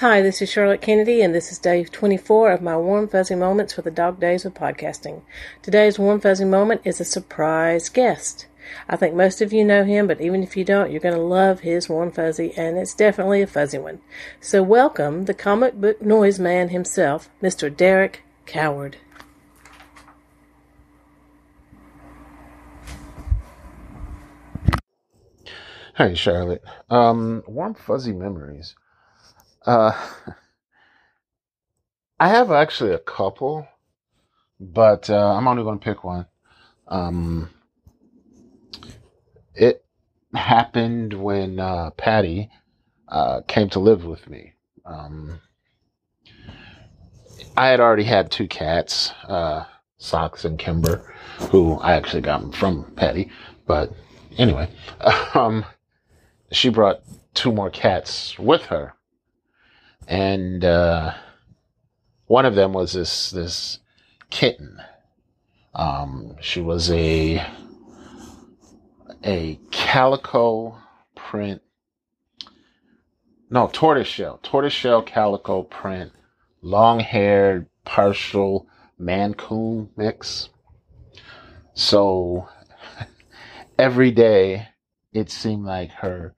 Hi, this is Charlotte Kennedy, and this is day 24 of my Warm Fuzzy Moments for the Dog Days of Podcasting. Today's Warm Fuzzy Moment is a surprise guest. I think most of you know him, but even if you don't, you're going to love his Warm Fuzzy, and it's definitely a fuzzy one. So, welcome the comic book noise man himself, Mr. Derek Coward. Hi, Charlotte. Um, warm fuzzy memories. Uh, I have actually a couple, but uh, I'm only going to pick one. Um, it happened when uh, Patty uh, came to live with me. Um, I had already had two cats, uh, Socks and Kimber, who I actually got from Patty. But anyway, um, she brought two more cats with her, and uh, one of them was this this kitten. Um, she was a a calico print, no tortoiseshell, tortoiseshell calico print, long haired, partial Maine Coon mix. So every day it seemed like her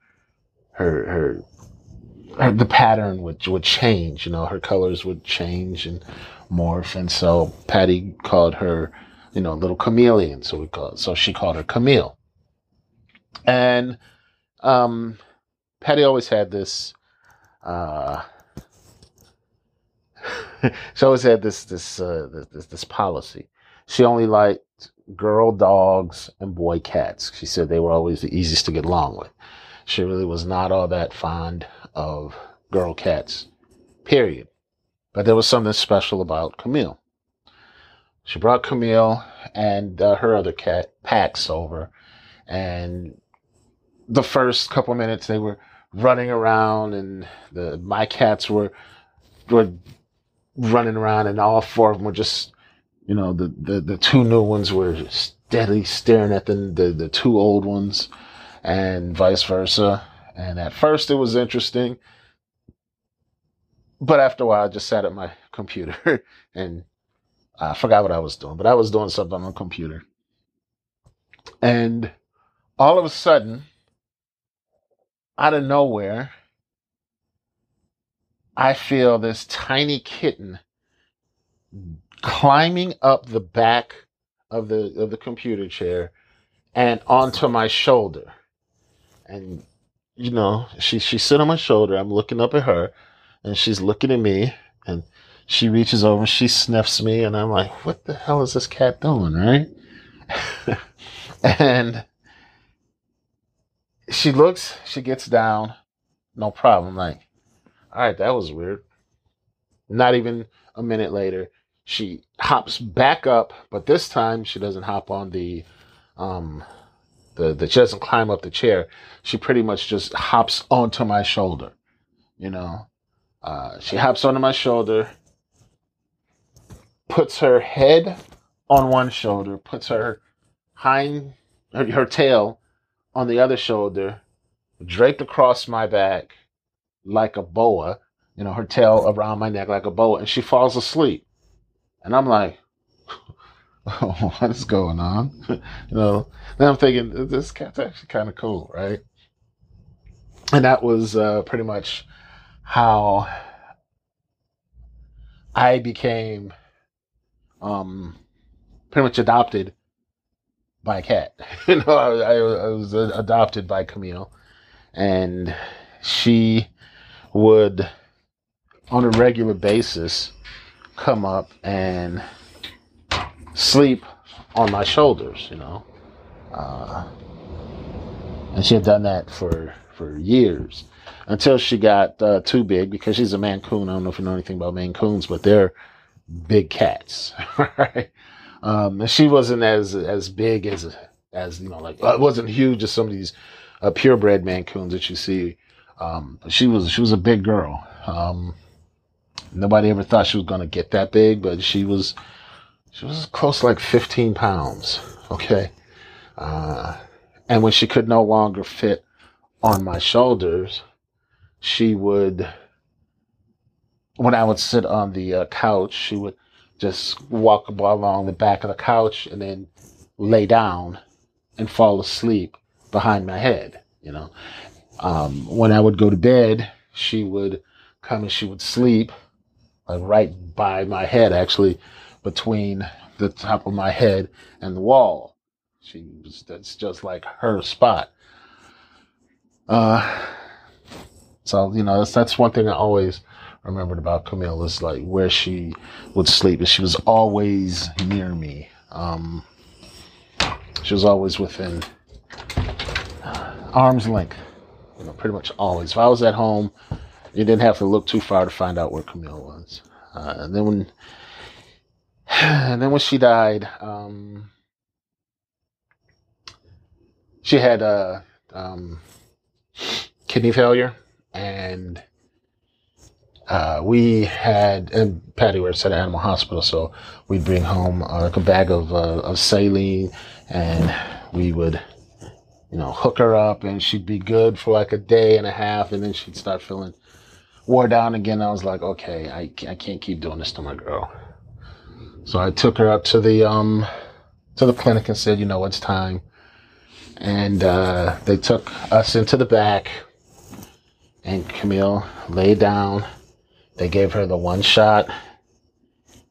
her her, the pattern would would change. You know, her colors would change and morph, and so Patty called her, you know, little chameleon. So we call so she called her Camille, and um, Patty always had this. Uh, she always had this this, uh, this this policy. She only liked girl dogs and boy cats. She said they were always the easiest to get along with. She really was not all that fond of girl cats, period. But there was something special about Camille. She brought Camille and uh, her other cat, Pax, over. And the first couple minutes, they were running around, and the my cats were were running around, and all four of them were just, you know, the the, the two new ones were steadily staring at the, the the two old ones and vice versa. And at first it was interesting, but after a while I just sat at my computer and I forgot what I was doing, but I was doing something on the computer. And all of a sudden, out of nowhere, I feel this tiny kitten climbing up the back of the of the computer chair and onto my shoulder and you know, she she sit on my shoulder. I'm looking up at her, and she's looking at me, and she reaches over, she sniffs me, and I'm like, "What the hell is this cat doing?" Right? and she looks, she gets down, no problem. like, all right, that was weird. Not even a minute later, she hops back up, but this time she doesn't hop on the um the, the she doesn't climb up the chair. She pretty much just hops onto my shoulder. You know, uh, she hops onto my shoulder, puts her head on one shoulder, puts her hind her, her tail on the other shoulder, draped across my back like a boa. You know, her tail around my neck like a boa, and she falls asleep. And I'm like, what is going on? you know, then I'm thinking this cat's actually kind of cool, right? And that was uh, pretty much how I became um, pretty much adopted by a cat. you know, I, I was adopted by Camille, and she would, on a regular basis, come up and sleep on my shoulders, you know. Uh, and she had done that for for years until she got uh, too big because she's a Maine Coon. I don't know if you know anything about Maine Coons, but they're big cats, right? Um, and she wasn't as as big as as you know, like it wasn't huge as some of these uh, purebred Maine Coons that you see. Um, she was she was a big girl. Um, nobody ever thought she was going to get that big, but she was she was close like 15 pounds. Okay. Uh, and when she could no longer fit on my shoulders, she would when I would sit on the uh, couch, she would just walk along the back of the couch and then lay down and fall asleep behind my head, you know. Um, when I would go to bed, she would come and she would sleep like right by my head, actually, between the top of my head and the wall. She was, that's just like her spot. Uh, so, you know, that's, that's one thing I always remembered about Camille is like where she would sleep. She was always near me. Um, she was always within uh, arm's length, you know, pretty much always. If I was at home, you didn't have to look too far to find out where Camille was. Uh, and then when, and then when she died, um, she had a um, kidney failure, and uh, we had and Patty was at an Animal Hospital, so we'd bring home uh, like a bag of uh, of saline, and we would, you know, hook her up, and she'd be good for like a day and a half, and then she'd start feeling wore down again. I was like, okay, I I can't keep doing this to my girl. So I took her up to the um to the clinic and said, you know, it's time. And uh, they took us into the back, and Camille lay down they gave her the one shot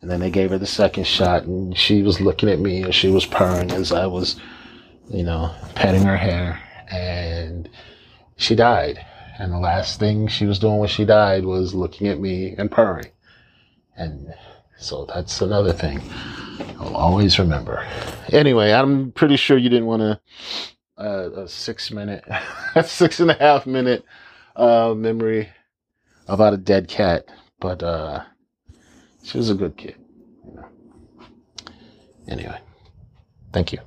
and then they gave her the second shot and she was looking at me and she was purring as I was, you know, petting her hair and she died. And the last thing she was doing when she died was looking at me and purring. And so that's another thing I'll always remember. Anyway, I'm pretty sure you didn't want a, a, a six minute, six and a half minute uh, memory about a dead cat, but uh, she was a good kid. Anyway, thank you.